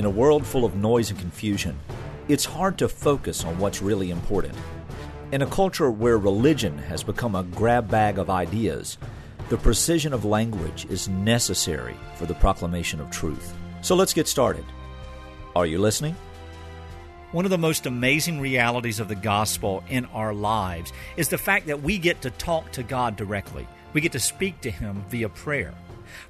In a world full of noise and confusion, it's hard to focus on what's really important. In a culture where religion has become a grab bag of ideas, the precision of language is necessary for the proclamation of truth. So let's get started. Are you listening? One of the most amazing realities of the gospel in our lives is the fact that we get to talk to God directly. We get to speak to Him via prayer.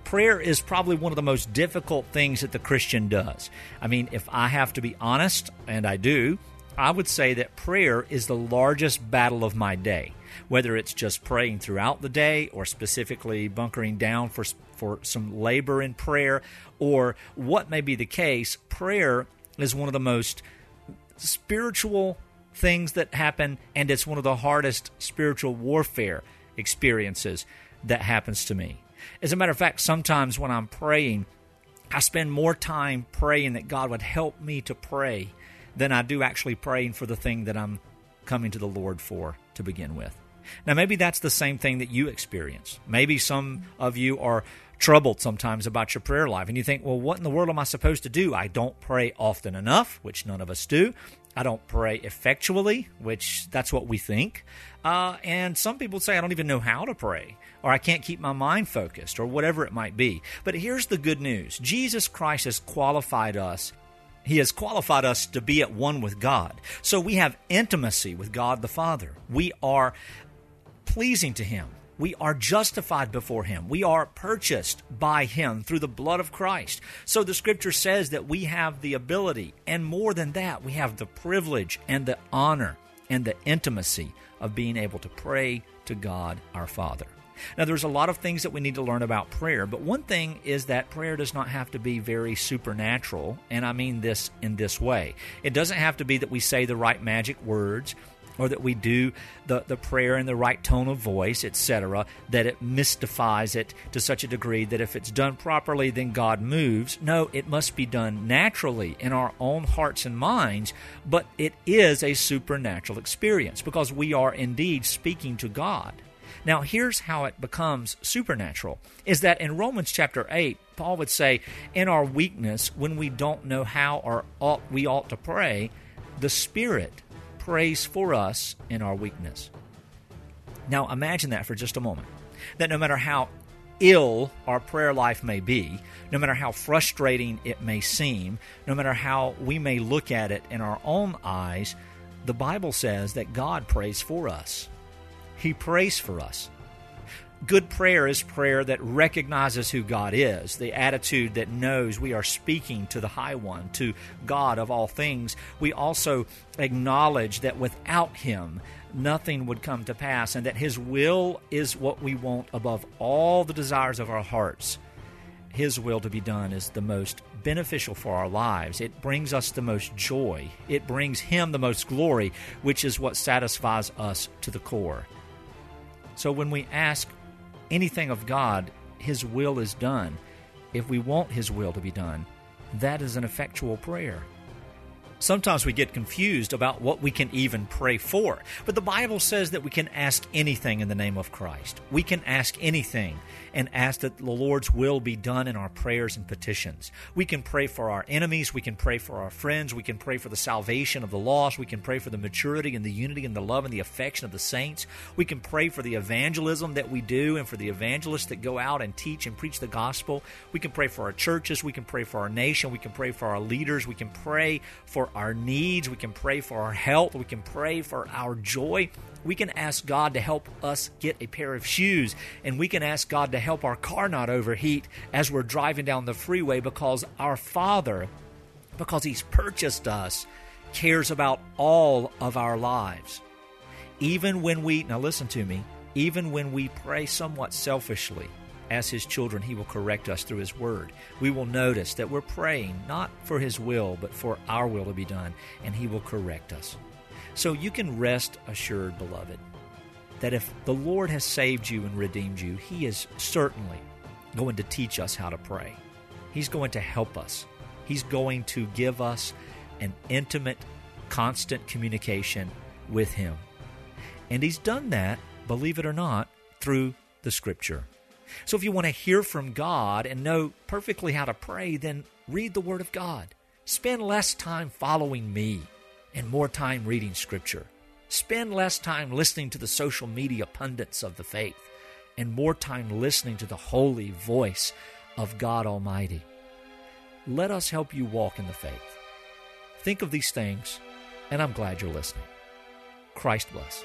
Prayer is probably one of the most difficult things that the Christian does. I mean, if I have to be honest, and I do, I would say that prayer is the largest battle of my day. Whether it's just praying throughout the day or specifically bunkering down for, for some labor in prayer or what may be the case, prayer is one of the most spiritual things that happen, and it's one of the hardest spiritual warfare experiences that happens to me. As a matter of fact, sometimes when I'm praying, I spend more time praying that God would help me to pray than I do actually praying for the thing that I'm coming to the Lord for to begin with. Now, maybe that's the same thing that you experience. Maybe some of you are troubled sometimes about your prayer life. And you think, well, what in the world am I supposed to do? I don't pray often enough, which none of us do. I don't pray effectually, which that's what we think. Uh, and some people say, I don't even know how to pray, or I can't keep my mind focused, or whatever it might be. But here's the good news Jesus Christ has qualified us. He has qualified us to be at one with God. So we have intimacy with God the Father. We are pleasing to Him. We are justified before Him. We are purchased by Him through the blood of Christ. So the scripture says that we have the ability, and more than that, we have the privilege and the honor and the intimacy of being able to pray to God our Father. Now, there's a lot of things that we need to learn about prayer, but one thing is that prayer does not have to be very supernatural, and I mean this in this way. It doesn't have to be that we say the right magic words or that we do the, the prayer in the right tone of voice, etc., that it mystifies it to such a degree that if it's done properly, then God moves. No, it must be done naturally in our own hearts and minds, but it is a supernatural experience because we are indeed speaking to God. Now, here's how it becomes supernatural is that in Romans chapter 8, Paul would say, In our weakness, when we don't know how or ought, we ought to pray, the Spirit prays for us in our weakness. Now, imagine that for just a moment. That no matter how ill our prayer life may be, no matter how frustrating it may seem, no matter how we may look at it in our own eyes, the Bible says that God prays for us. He prays for us. Good prayer is prayer that recognizes who God is, the attitude that knows we are speaking to the High One, to God of all things. We also acknowledge that without Him, nothing would come to pass, and that His will is what we want above all the desires of our hearts. His will to be done is the most beneficial for our lives. It brings us the most joy. It brings Him the most glory, which is what satisfies us to the core. So when we ask anything of God, His will is done. If we want His will to be done, that is an effectual prayer. Sometimes we get confused about what we can even pray for. But the Bible says that we can ask anything in the name of Christ. We can ask anything and ask that the Lord's will be done in our prayers and petitions. We can pray for our enemies. We can pray for our friends. We can pray for the salvation of the lost. We can pray for the maturity and the unity and the love and the affection of the saints. We can pray for the evangelism that we do and for the evangelists that go out and teach and preach the gospel. We can pray for our churches. We can pray for our nation. We can pray for our leaders. We can pray for our needs. We can pray for our health. We can pray for our joy. We can ask God to help us get a pair of shoes. And we can ask God to help our car not overheat as we're driving down the freeway because our Father, because He's purchased us, cares about all of our lives. Even when we, now listen to me, even when we pray somewhat selfishly, as His children, He will correct us through His Word. We will notice that we're praying not for His will, but for our will to be done, and He will correct us. So you can rest assured, beloved, that if the Lord has saved you and redeemed you, He is certainly going to teach us how to pray. He's going to help us. He's going to give us an intimate, constant communication with Him. And He's done that, believe it or not, through the Scripture. So if you want to hear from God and know perfectly how to pray, then read the Word of God. Spend less time following me and more time reading Scripture. Spend less time listening to the social media pundits of the faith and more time listening to the holy voice of God Almighty. Let us help you walk in the faith. Think of these things, and I'm glad you're listening. Christ bless.